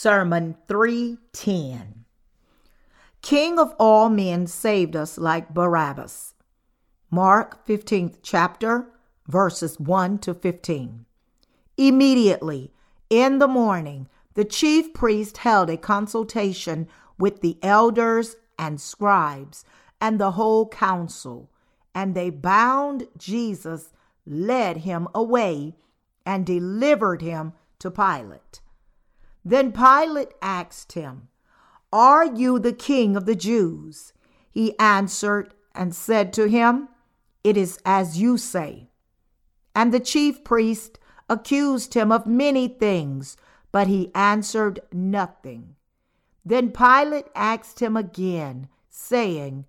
Sermon 310. King of all men saved us like Barabbas. Mark 15th chapter, verses 1 to 15. Immediately in the morning, the chief priest held a consultation with the elders and scribes and the whole council, and they bound Jesus, led him away, and delivered him to Pilate. Then Pilate asked him, Are you the king of the Jews? He answered and said to him, It is as you say. And the chief priest accused him of many things, but he answered nothing. Then Pilate asked him again, saying,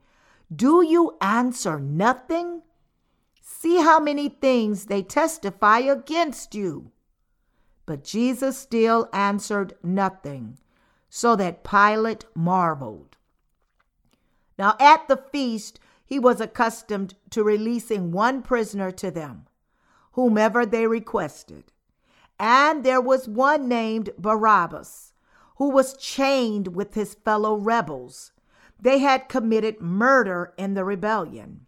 Do you answer nothing? See how many things they testify against you. But Jesus still answered nothing, so that Pilate marveled. Now at the feast, he was accustomed to releasing one prisoner to them, whomever they requested. And there was one named Barabbas, who was chained with his fellow rebels. They had committed murder in the rebellion.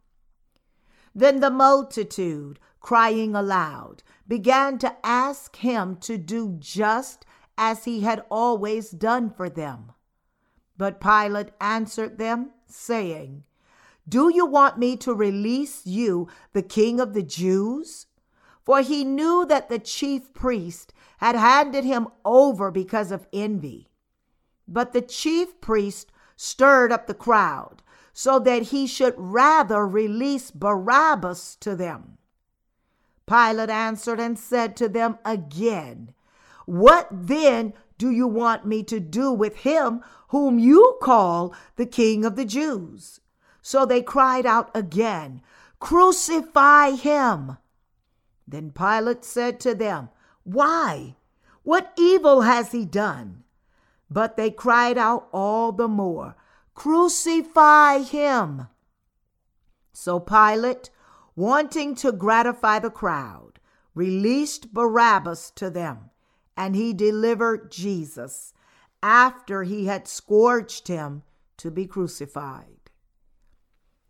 Then the multitude, crying aloud, began to ask him to do just as he had always done for them. But Pilate answered them, saying, Do you want me to release you, the king of the Jews? For he knew that the chief priest had handed him over because of envy. But the chief priest stirred up the crowd so that he should rather release Barabbas to them. Pilate answered and said to them again, What then do you want me to do with him whom you call the King of the Jews? So they cried out again, Crucify him. Then Pilate said to them, Why? What evil has he done? But they cried out all the more, Crucify him. So Pilate, wanting to gratify the crowd, released Barabbas to them, and he delivered Jesus after he had scourged him to be crucified.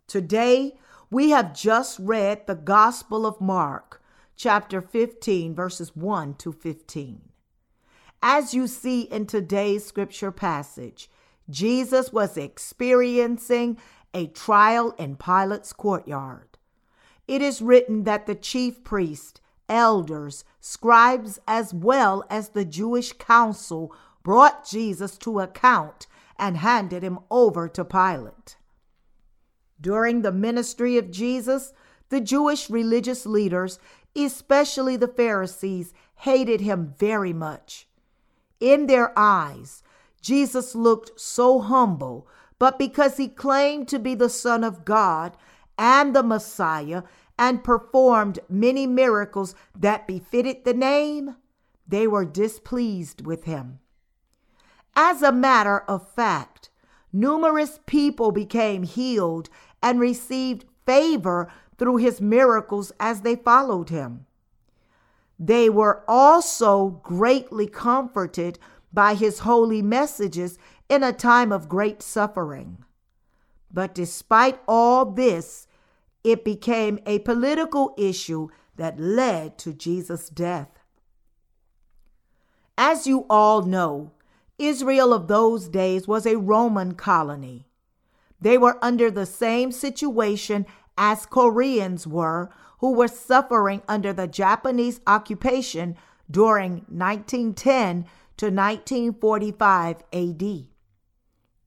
Today, we have just read the Gospel of Mark, chapter 15, verses 1 to 15. As you see in today's scripture passage, Jesus was experiencing a trial in Pilate's courtyard. It is written that the chief priests, elders, scribes, as well as the Jewish council brought Jesus to account and handed him over to Pilate. During the ministry of Jesus, the Jewish religious leaders, especially the Pharisees, hated him very much. In their eyes, Jesus looked so humble, but because he claimed to be the Son of God and the Messiah and performed many miracles that befitted the name, they were displeased with him. As a matter of fact, numerous people became healed and received favor through his miracles as they followed him. They were also greatly comforted by his holy messages in a time of great suffering. But despite all this, it became a political issue that led to Jesus' death. As you all know, Israel of those days was a Roman colony. They were under the same situation as Koreans were, who were suffering under the Japanese occupation during 1910 to 1945 AD.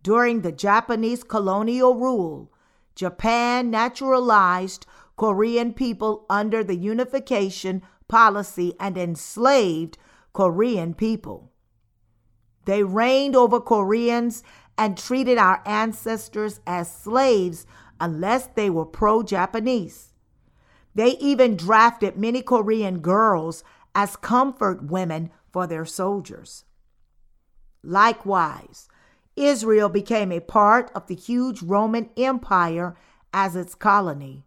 During the Japanese colonial rule, Japan naturalized Korean people under the unification policy and enslaved Korean people. They reigned over Koreans and treated our ancestors as slaves unless they were pro Japanese. They even drafted many Korean girls as comfort women for their soldiers. Likewise, Israel became a part of the huge Roman Empire as its colony.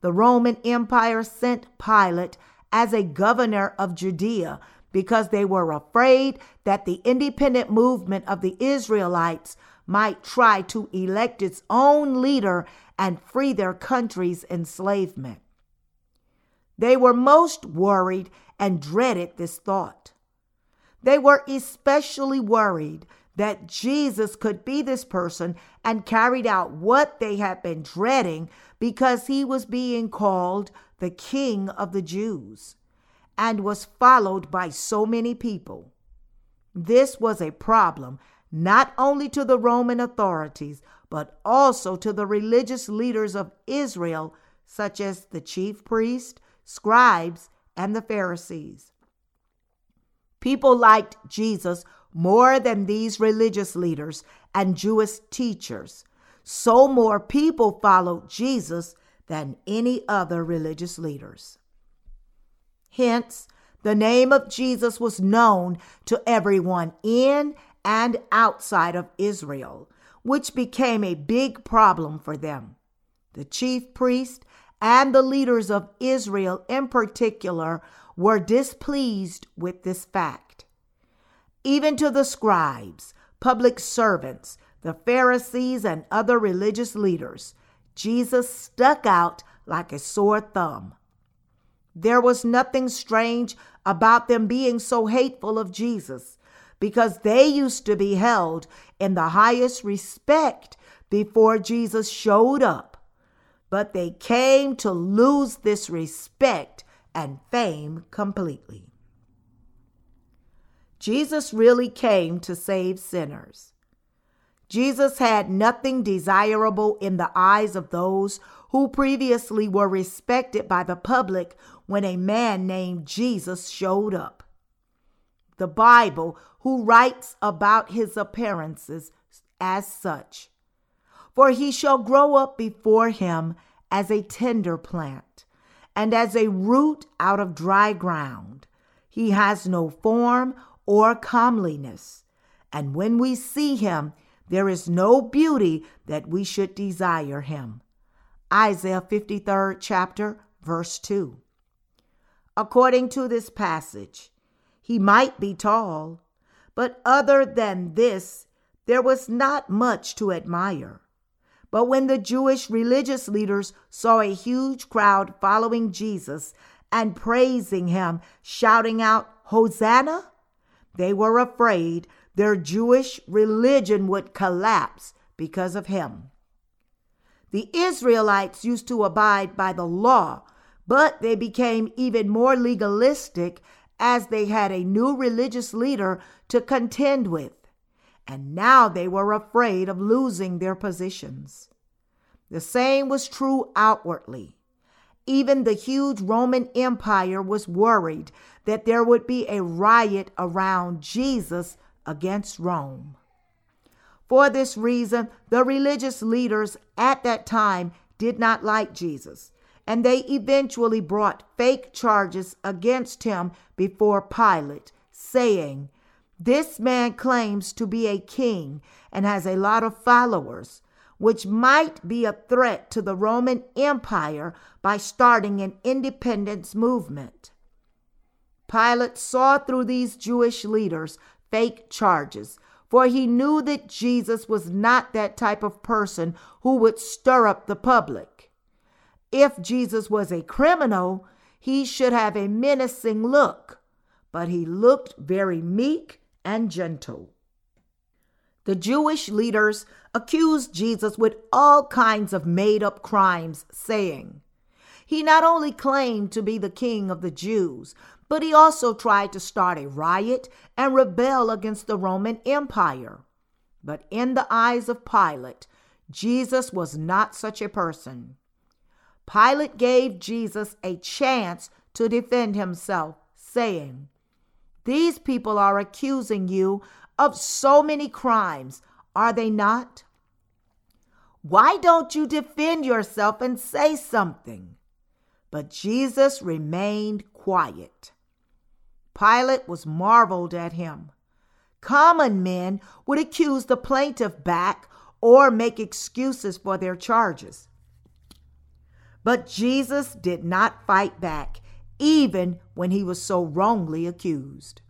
The Roman Empire sent Pilate as a governor of Judea because they were afraid that the independent movement of the Israelites might try to elect its own leader and free their country's enslavement. They were most worried and dreaded this thought. They were especially worried that Jesus could be this person and carried out what they had been dreading because he was being called the King of the Jews and was followed by so many people. This was a problem not only to the Roman authorities, but also to the religious leaders of Israel, such as the chief priests, scribes, and the Pharisees. People liked Jesus more than these religious leaders and Jewish teachers. So more people followed Jesus than any other religious leaders. Hence, the name of Jesus was known to everyone in and outside of Israel, which became a big problem for them. The chief priest and the leaders of Israel in particular were displeased with this fact. Even to the scribes, public servants, the Pharisees, and other religious leaders, Jesus stuck out like a sore thumb. There was nothing strange about them being so hateful of Jesus because they used to be held in the highest respect before Jesus showed up. But they came to lose this respect and fame completely. Jesus really came to save sinners. Jesus had nothing desirable in the eyes of those who previously were respected by the public when a man named Jesus showed up. The Bible, who writes about his appearances as such. For he shall grow up before him as a tender plant, and as a root out of dry ground. He has no form or comeliness. And when we see him, there is no beauty that we should desire him. Isaiah 53rd chapter, verse 2. According to this passage, he might be tall, but other than this, there was not much to admire. But when the Jewish religious leaders saw a huge crowd following Jesus and praising him, shouting out, Hosanna, they were afraid their Jewish religion would collapse because of him. The Israelites used to abide by the law, but they became even more legalistic as they had a new religious leader to contend with, and now they were afraid of losing their positions. The same was true outwardly. Even the huge Roman Empire was worried that there would be a riot around Jesus against Rome. For this reason, the religious leaders at that time did not like Jesus, and they eventually brought fake charges against him before Pilate, saying, This man claims to be a king and has a lot of followers, which might be a threat to the Roman Empire by starting an independence movement. Pilate saw through these Jewish leaders fake charges, for he knew that Jesus was not that type of person who would stir up the public. If Jesus was a criminal, he should have a menacing look, but he looked very meek and gentle. The Jewish leaders accused Jesus with all kinds of made up crimes, saying, He not only claimed to be the king of the Jews, but he also tried to start a riot and rebel against the Roman Empire. But in the eyes of Pilate, Jesus was not such a person. Pilate gave Jesus a chance to defend himself, saying, These people are accusing you of so many crimes, are they not? Why don't you defend yourself and say something? But Jesus remained quiet. Pilate was marveled at him. Common men would accuse the plaintiff back or make excuses for their charges. But Jesus did not fight back. Even when he was so wrongly accused.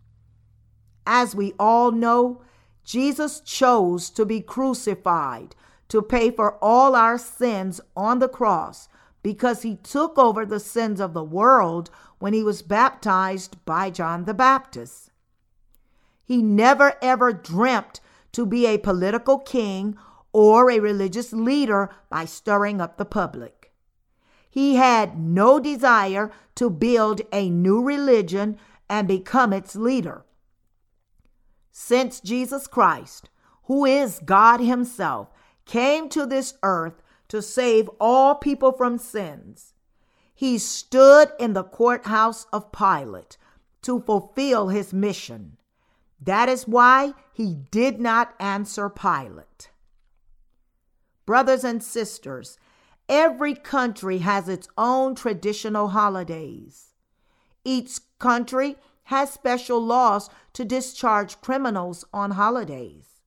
As we all know, Jesus chose to be crucified to pay for all our sins on the cross because he took over the sins of the world when he was baptized by John the Baptist. He never ever dreamt to be a political king or a religious leader by stirring up the public. He had no desire to build a new religion and become its leader. Since Jesus Christ, who is God Himself, came to this earth to save all people from sins, he stood in the courthouse of Pilate to fulfill his mission. That is why he did not answer Pilate. Brothers and sisters, every country has its own traditional holidays. Each country has special laws to discharge criminals on holidays.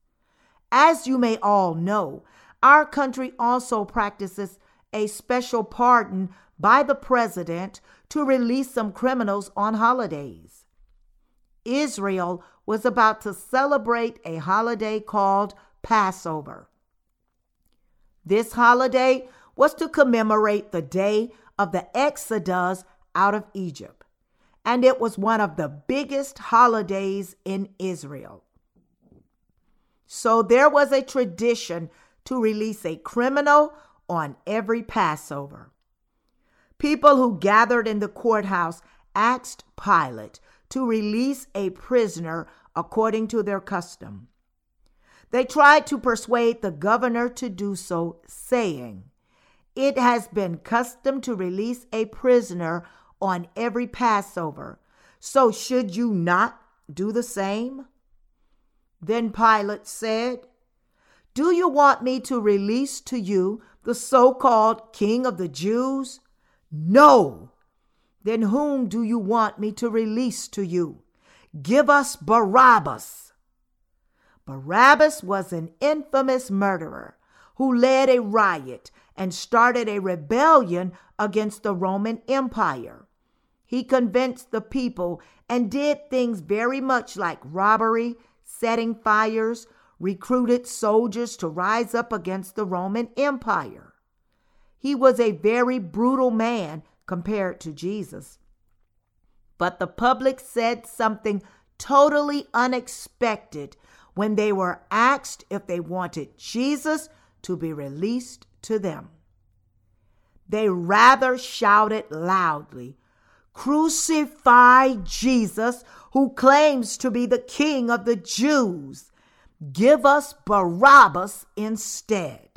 As you may all know, our country also practices a special pardon by the president to release some criminals on holidays. Israel was about to celebrate a holiday called Passover. This holiday was to commemorate the day of the Exodus out of Egypt, and it was one of the biggest holidays in Israel. So there was a tradition to release a criminal on every Passover. People who gathered in the courthouse asked Pilate to release a prisoner according to their custom. They tried to persuade the governor to do so, saying, It has been custom to release a prisoner on every Passover, so should you not do the same? Then Pilate said, Do you want me to release to you the so called King of the Jews? No. Then whom do you want me to release to you? Give us Barabbas. Barabbas was an infamous murderer who led a riot and started a rebellion against the Roman Empire. He convinced the people and did things very much like robbery, setting fires, recruited soldiers to rise up against the Roman Empire. He was a very brutal man compared to Jesus. But the public said something totally unexpected when they were asked if they wanted Jesus to be released to them. They rather shouted loudly, Crucify Jesus, who claims to be the King of the Jews. Give us Barabbas instead.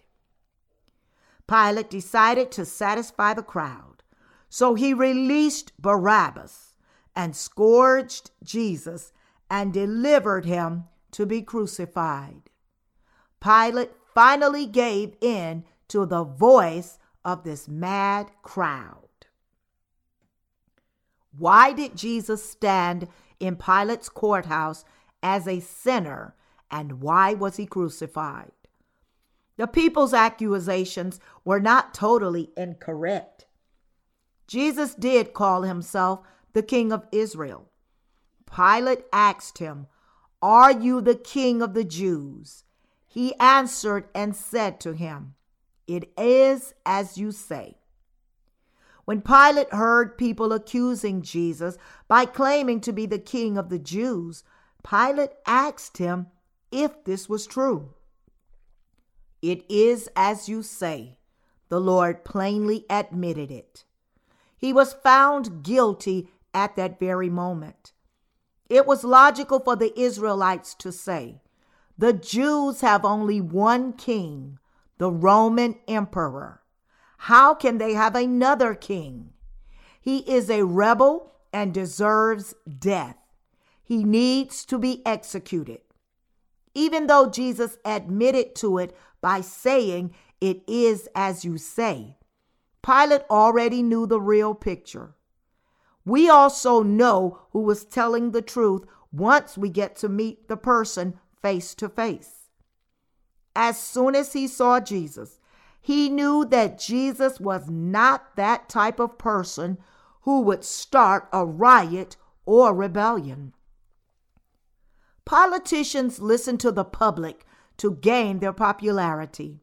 Pilate decided to satisfy the crowd, so he released Barabbas and scourged Jesus and delivered him to be crucified. Pilate finally gave in to the voice of this mad crowd. Why did Jesus stand in Pilate's courthouse as a sinner, and why was he crucified? The people's accusations were not totally incorrect. Jesus did call himself the King of Israel. Pilate asked him, Are you the King of the Jews? He answered and said to him, It is as you say. When Pilate heard people accusing Jesus by claiming to be the King of the Jews, Pilate asked him if this was true. It is as you say. The Lord plainly admitted it. He was found guilty at that very moment. It was logical for the Israelites to say, the Jews have only one king, the Roman emperor. How can they have another king? He is a rebel and deserves death. He needs to be executed. Even though Jesus admitted to it by saying, It is as you say. Pilate already knew the real picture. We also know who was telling the truth once we get to meet the person face to face. As soon as he saw Jesus, he knew that Jesus was not that type of person who would start a riot or rebellion. Politicians listen to the public to gain their popularity.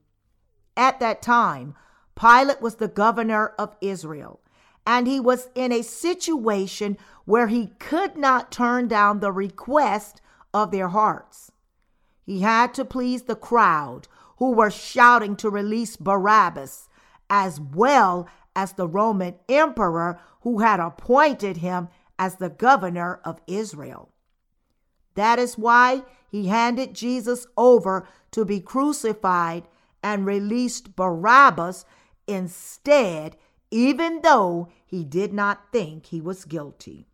At that time, Pilate was the governor of Israel, and he was in a situation where he could not turn down the request of their hearts. He had to please the crowd who were shouting to release Barabbas, as well as the Roman emperor who had appointed him as the governor of Israel. That is why he handed Jesus over to be crucified and released Barabbas instead, even though he did not think he was guilty.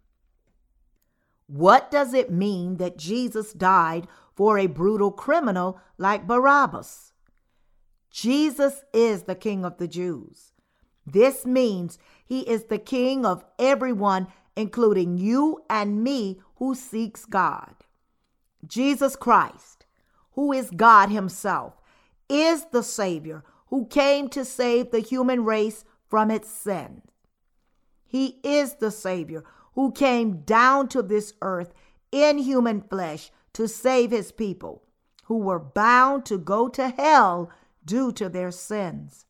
What does it mean that Jesus died for a brutal criminal like Barabbas? Jesus is the King of the Jews. This means he is the King of everyone, including you and me who seeks God. Jesus Christ, who is God Himself, is the Savior who came to save the human race from its sin. He is the Savior who came down to this earth in human flesh to save His people who were bound to go to hell due to their sins.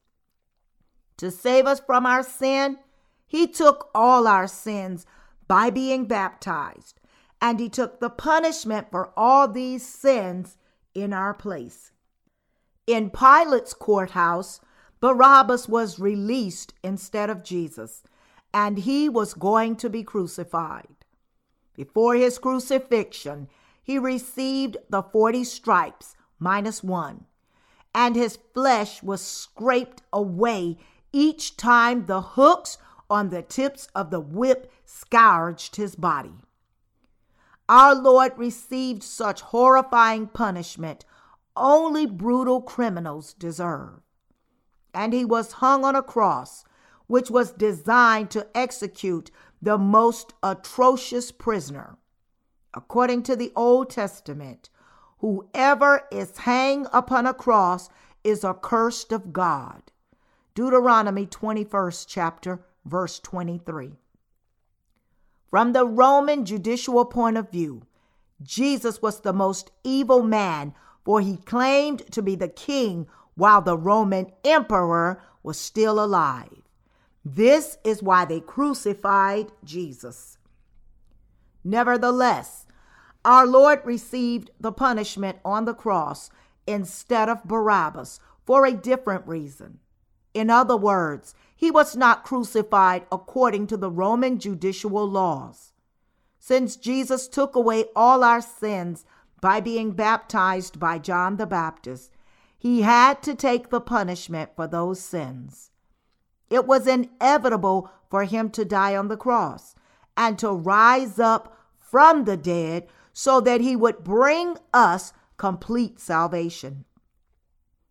To save us from our sin, He took all our sins by being baptized and he took the punishment for all these sins in our place. In Pilate's courthouse, Barabbas was released instead of Jesus, and he was going to be crucified. Before his crucifixion, he received the 40 stripes minus one, and his flesh was scraped away each time the hooks on the tips of the whip scourged his body. Our Lord received such horrifying punishment only brutal criminals deserve. And he was hung on a cross, which was designed to execute the most atrocious prisoner. According to the Old Testament, whoever is hanged upon a cross is accursed of God. Deuteronomy 21st chapter, verse 23. From the Roman judicial point of view, Jesus was the most evil man, for he claimed to be the king while the Roman emperor was still alive. This is why they crucified Jesus. Nevertheless, our Lord received the punishment on the cross instead of Barabbas for a different reason. In other words, he was not crucified according to the Roman judicial laws. Since Jesus took away all our sins by being baptized by John the Baptist, he had to take the punishment for those sins. It was inevitable for him to die on the cross and to rise up from the dead so that he would bring us complete salvation.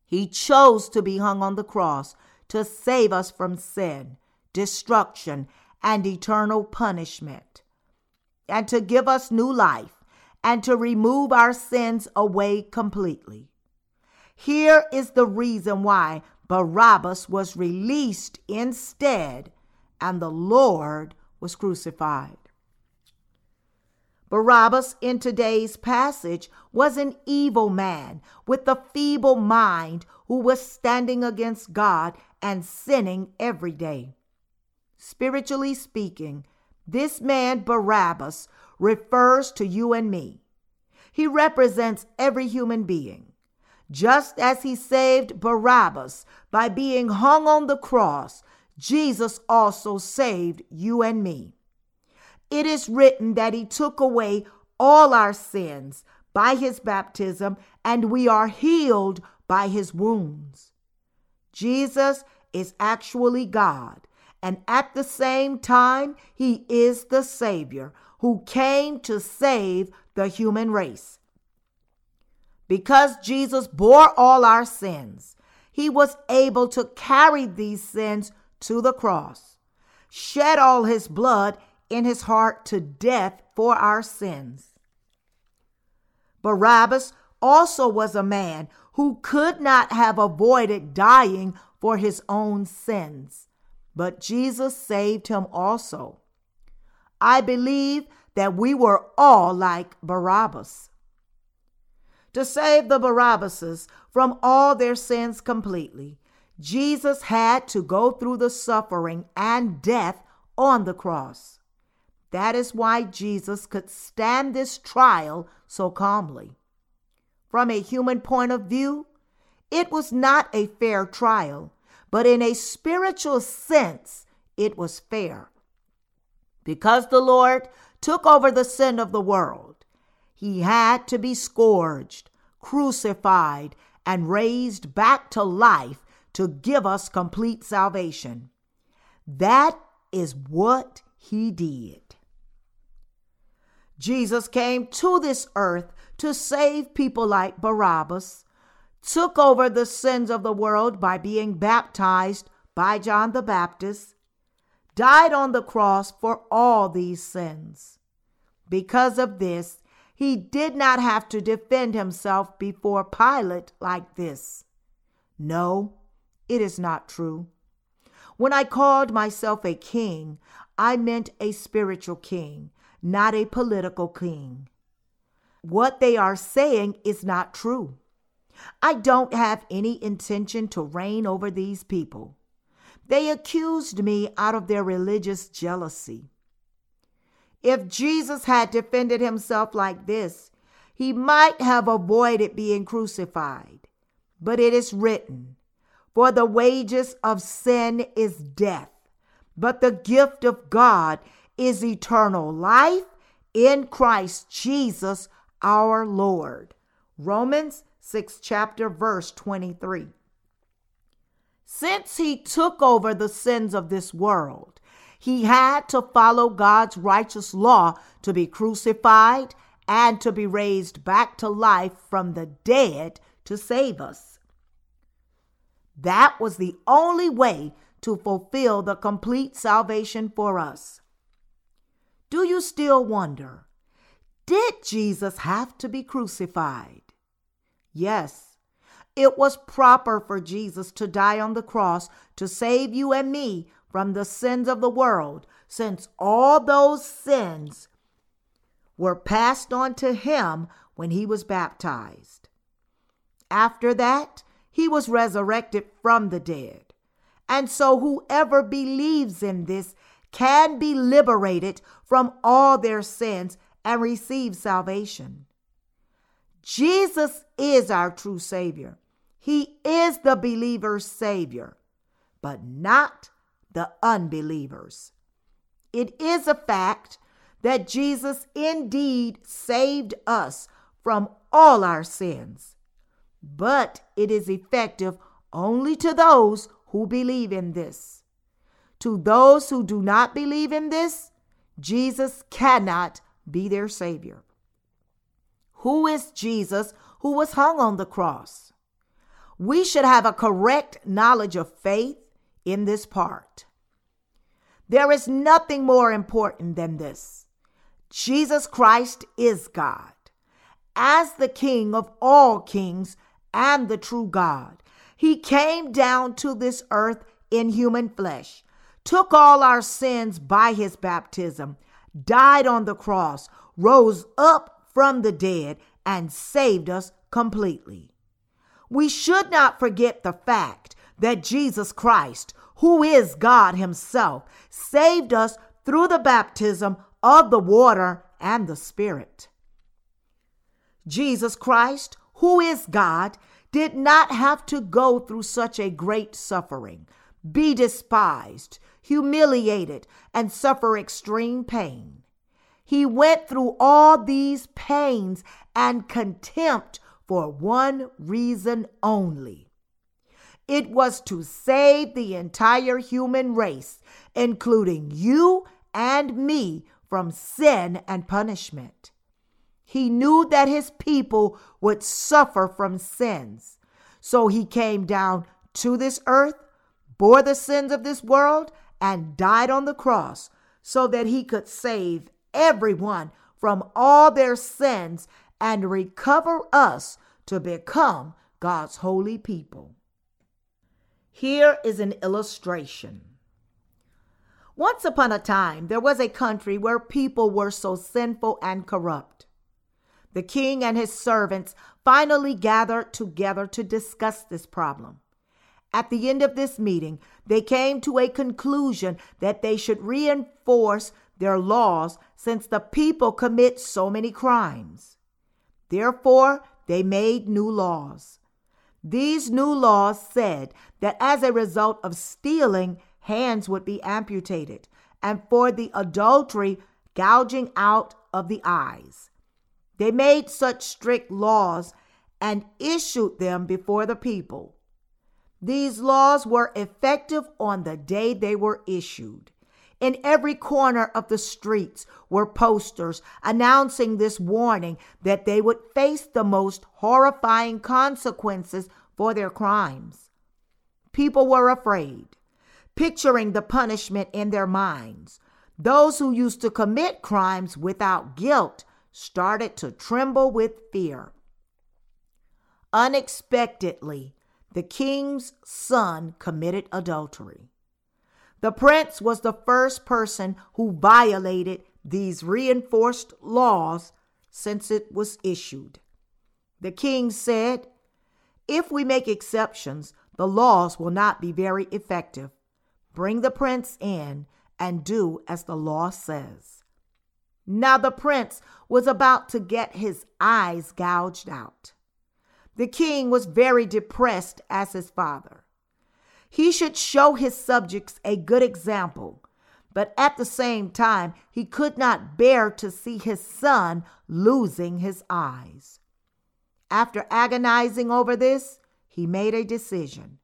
He chose to be hung on the cross to save us from sin, destruction, and eternal punishment, and to give us new life and to remove our sins away completely. Here is the reason why Barabbas was released instead and the Lord was crucified. Barabbas in today's passage was an evil man with a feeble mind who was standing against God and sinning every day. Spiritually speaking, this man Barabbas refers to you and me. He represents every human being. Just as he saved Barabbas by being hung on the cross, Jesus also saved you and me. It is written that he took away all our sins by his baptism, and we are healed by his wounds. Jesus is actually God, and at the same time, he is the Savior who came to save the human race. Because Jesus bore all our sins, he was able to carry these sins to the cross, shed all his blood in his heart to death for our sins. Barabbas also was a man who could not have avoided dying for his own sins, but Jesus saved him also. I believe that we were all like Barabbas. To save the Barabbases from all their sins completely, Jesus had to go through the suffering and death on the cross. That is why Jesus could stand this trial so calmly. From a human point of view, it was not a fair trial, but in a spiritual sense, it was fair. Because the Lord took over the sin of the world, he had to be scourged, crucified, and raised back to life to give us complete salvation. That is what he did. Jesus came to this earth to save people like Barabbas, took over the sins of the world by being baptized by John the Baptist, died on the cross for all these sins. Because of this, he did not have to defend himself before Pilate like this. No, it is not true. When I called myself a king, I meant a spiritual king, not a political king. What they are saying is not true. I don't have any intention to reign over these people. They accused me out of their religious jealousy. If Jesus had defended himself like this, he might have avoided being crucified. But it is written, For the wages of sin is death, but the gift of God is eternal life in Christ Jesus our Lord. Romans 6 chapter verse 23. Since he took over the sins of this world, he had to follow God's righteous law to be crucified and to be raised back to life from the dead to save us. That was the only way to fulfill the complete salvation for us. Do you still wonder? Did Jesus have to be crucified? Yes, it was proper for Jesus to die on the cross to save you and me from the sins of the world, since all those sins were passed on to him when he was baptized. After that, he was resurrected from the dead. And so whoever believes in this can be liberated from all their sins and receive salvation. Jesus is our true Savior. He is the believer's Savior, but not the unbelievers. It is a fact that Jesus indeed saved us from all our sins, but it is effective only to those who believe in this. To those who do not believe in this, Jesus cannot be their Savior. Who is Jesus who was hung on the cross? We should have a correct knowledge of faith in this part. There is nothing more important than this Jesus Christ is God. As the King of all kings and the true God, he came down to this earth in human flesh, took all our sins by his baptism, died on the cross, rose up from the dead, and saved us completely. We should not forget the fact that Jesus Christ, who is God Himself, saved us through the baptism of the water and the Spirit. Jesus Christ, who is God, did not have to go through such a great suffering, be despised, humiliated, and suffer extreme pain. He went through all these pains and contempt for one reason only. It was to save the entire human race, including you and me, from sin and punishment. He knew that his people would suffer from sins. So he came down to this earth, bore the sins of this world, and died on the cross so that he could save everyone from all their sins and recover us to become God's holy people. Here is an illustration. Once upon a time, there was a country where people were so sinful and corrupt. The king and his servants finally gathered together to discuss this problem. At the end of this meeting, they came to a conclusion that they should reinforce their laws since the people commit so many crimes. Therefore, they made new laws. These new laws said that as a result of stealing, hands would be amputated, and for the adultery, gouging out of the eyes. They made such strict laws and issued them before the people. These laws were effective on the day they were issued. In every corner of the streets were posters announcing this warning that they would face the most horrifying consequences for their crimes. People were afraid, picturing the punishment in their minds. Those who used to commit crimes without guilt started to tremble with fear. Unexpectedly, the king's son committed adultery. The prince was the first person who violated these reinforced laws since it was issued. The king said, If we make exceptions, the laws will not be very effective. Bring the prince in and do as the law says. Now the prince was about to get his eyes gouged out. The king was very depressed as his father. He should show his subjects a good example, but at the same time, he could not bear to see his son losing his eyes. After agonizing over this, he made a decision.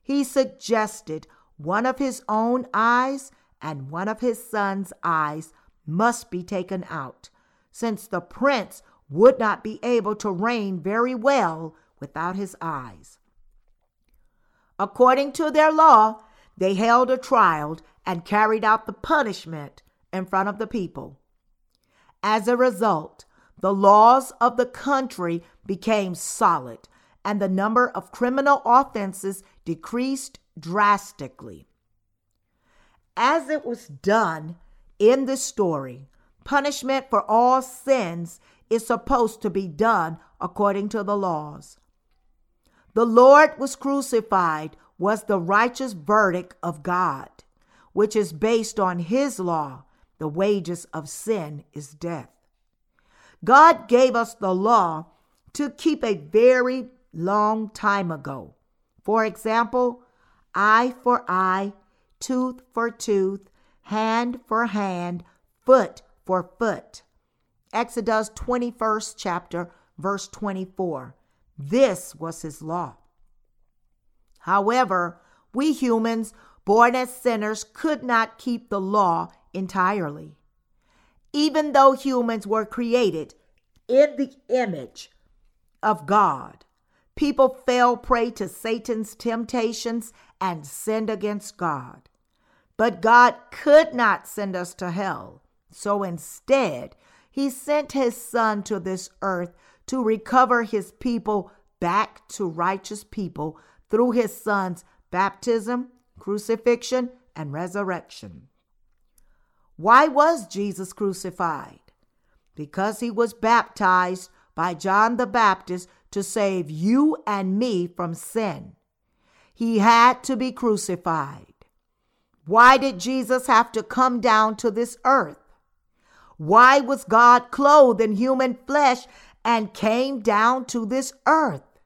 He suggested one of his own eyes and one of his son's eyes must be taken out, since the prince would not be able to reign very well without his eyes. According to their law, they held a trial and carried out the punishment in front of the people. As a result, the laws of the country became solid and the number of criminal offenses decreased drastically. As it was done in this story, punishment for all sins is supposed to be done according to the laws. The Lord was crucified was the righteous verdict of God, which is based on his law. The wages of sin is death. God gave us the law to keep a very long time ago. For example, eye for eye, tooth for tooth, hand for hand, foot for foot. Exodus 21st chapter, verse 24. This was his law. However, we humans, born as sinners, could not keep the law entirely. Even though humans were created in the image of God, people fell prey to Satan's temptations and sinned against God. But God could not send us to hell. So instead, he sent his son to this earth to recover his people back to righteous people through his son's baptism, crucifixion, and resurrection. Why was Jesus crucified? Because he was baptized by John the Baptist to save you and me from sin. He had to be crucified. Why did Jesus have to come down to this earth? Why was God clothed in human flesh and came down to this earth.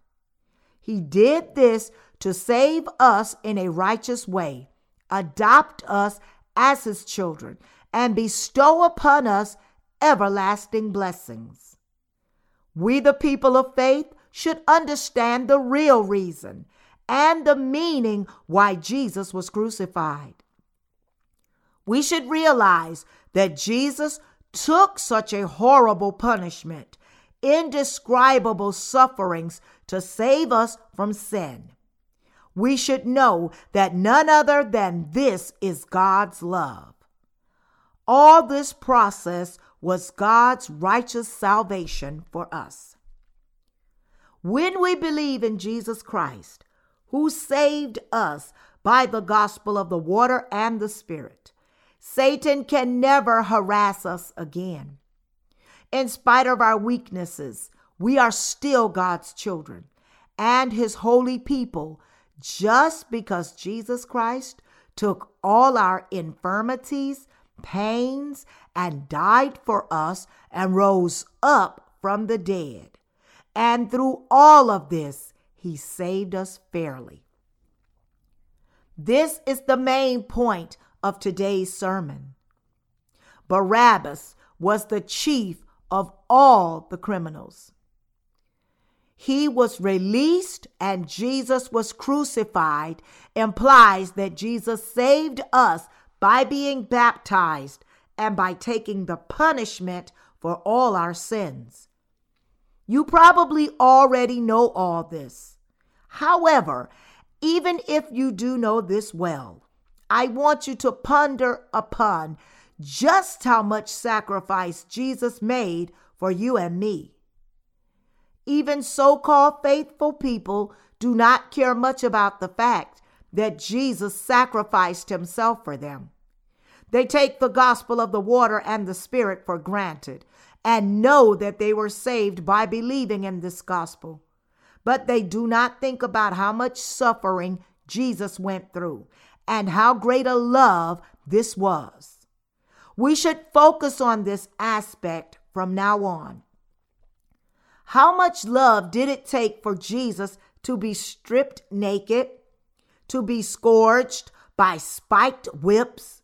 He did this to save us in a righteous way, adopt us as his children, and bestow upon us everlasting blessings. We, the people of faith, should understand the real reason and the meaning why Jesus was crucified. We should realize that Jesus took such a horrible punishment indescribable sufferings to save us from sin. We should know that none other than this is God's love. All this process was God's righteous salvation for us. When we believe in Jesus Christ, who saved us by the gospel of the water and the Spirit, Satan can never harass us again. In spite of our weaknesses, we are still God's children and his holy people just because Jesus Christ took all our infirmities, pains, and died for us and rose up from the dead. And through all of this, he saved us fairly. This is the main point of today's sermon. Barabbas was the chief of all the criminals. He was released and Jesus was crucified implies that Jesus saved us by being baptized and by taking the punishment for all our sins. You probably already know all this. However, even if you do know this well, I want you to ponder upon just how much sacrifice Jesus made for you and me. Even so called faithful people do not care much about the fact that Jesus sacrificed himself for them. They take the gospel of the water and the spirit for granted and know that they were saved by believing in this gospel. But they do not think about how much suffering Jesus went through and how great a love this was. We should focus on this aspect from now on. How much love did it take for Jesus to be stripped naked, to be scourged by spiked whips,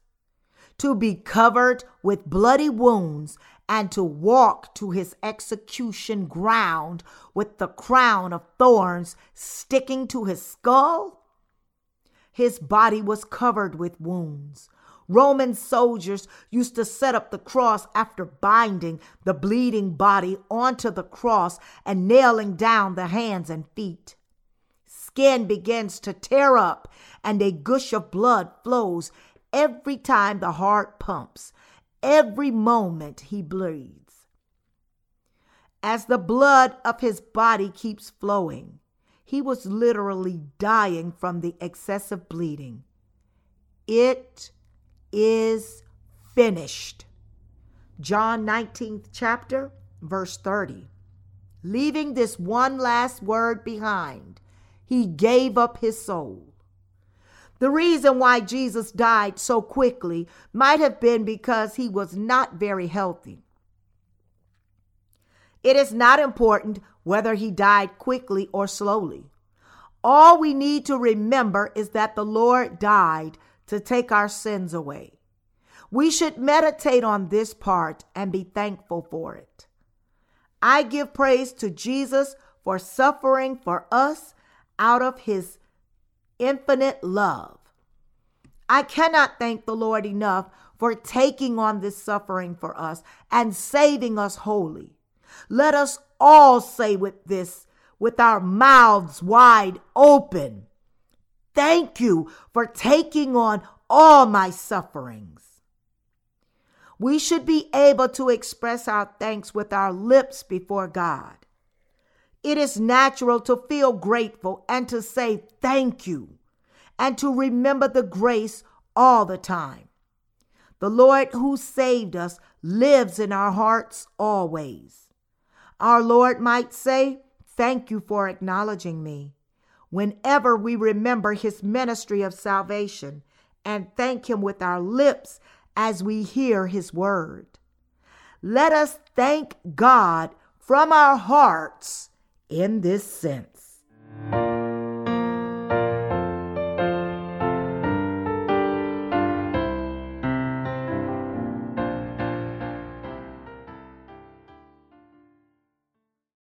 to be covered with bloody wounds, and to walk to his execution ground with the crown of thorns sticking to his skull? His body was covered with wounds. Roman soldiers used to set up the cross after binding the bleeding body onto the cross and nailing down the hands and feet. Skin begins to tear up, and a gush of blood flows every time the heart pumps, every moment he bleeds. As the blood of his body keeps flowing, he was literally dying from the excessive bleeding. It is finished. John 19th chapter, verse 30. Leaving this one last word behind, he gave up his soul. The reason why Jesus died so quickly might have been because he was not very healthy. It is not important whether he died quickly or slowly. All we need to remember is that the Lord died to take our sins away. We should meditate on this part and be thankful for it. I give praise to Jesus for suffering for us out of his infinite love. I cannot thank the Lord enough for taking on this suffering for us and saving us wholly. Let us all say with this, with our mouths wide open, Thank you for taking on all my sufferings. We should be able to express our thanks with our lips before God. It is natural to feel grateful and to say thank you and to remember the grace all the time. The Lord who saved us lives in our hearts always. Our Lord might say, Thank you for acknowledging me whenever we remember his ministry of salvation and thank him with our lips as we hear his word. Let us thank God from our hearts in this sense.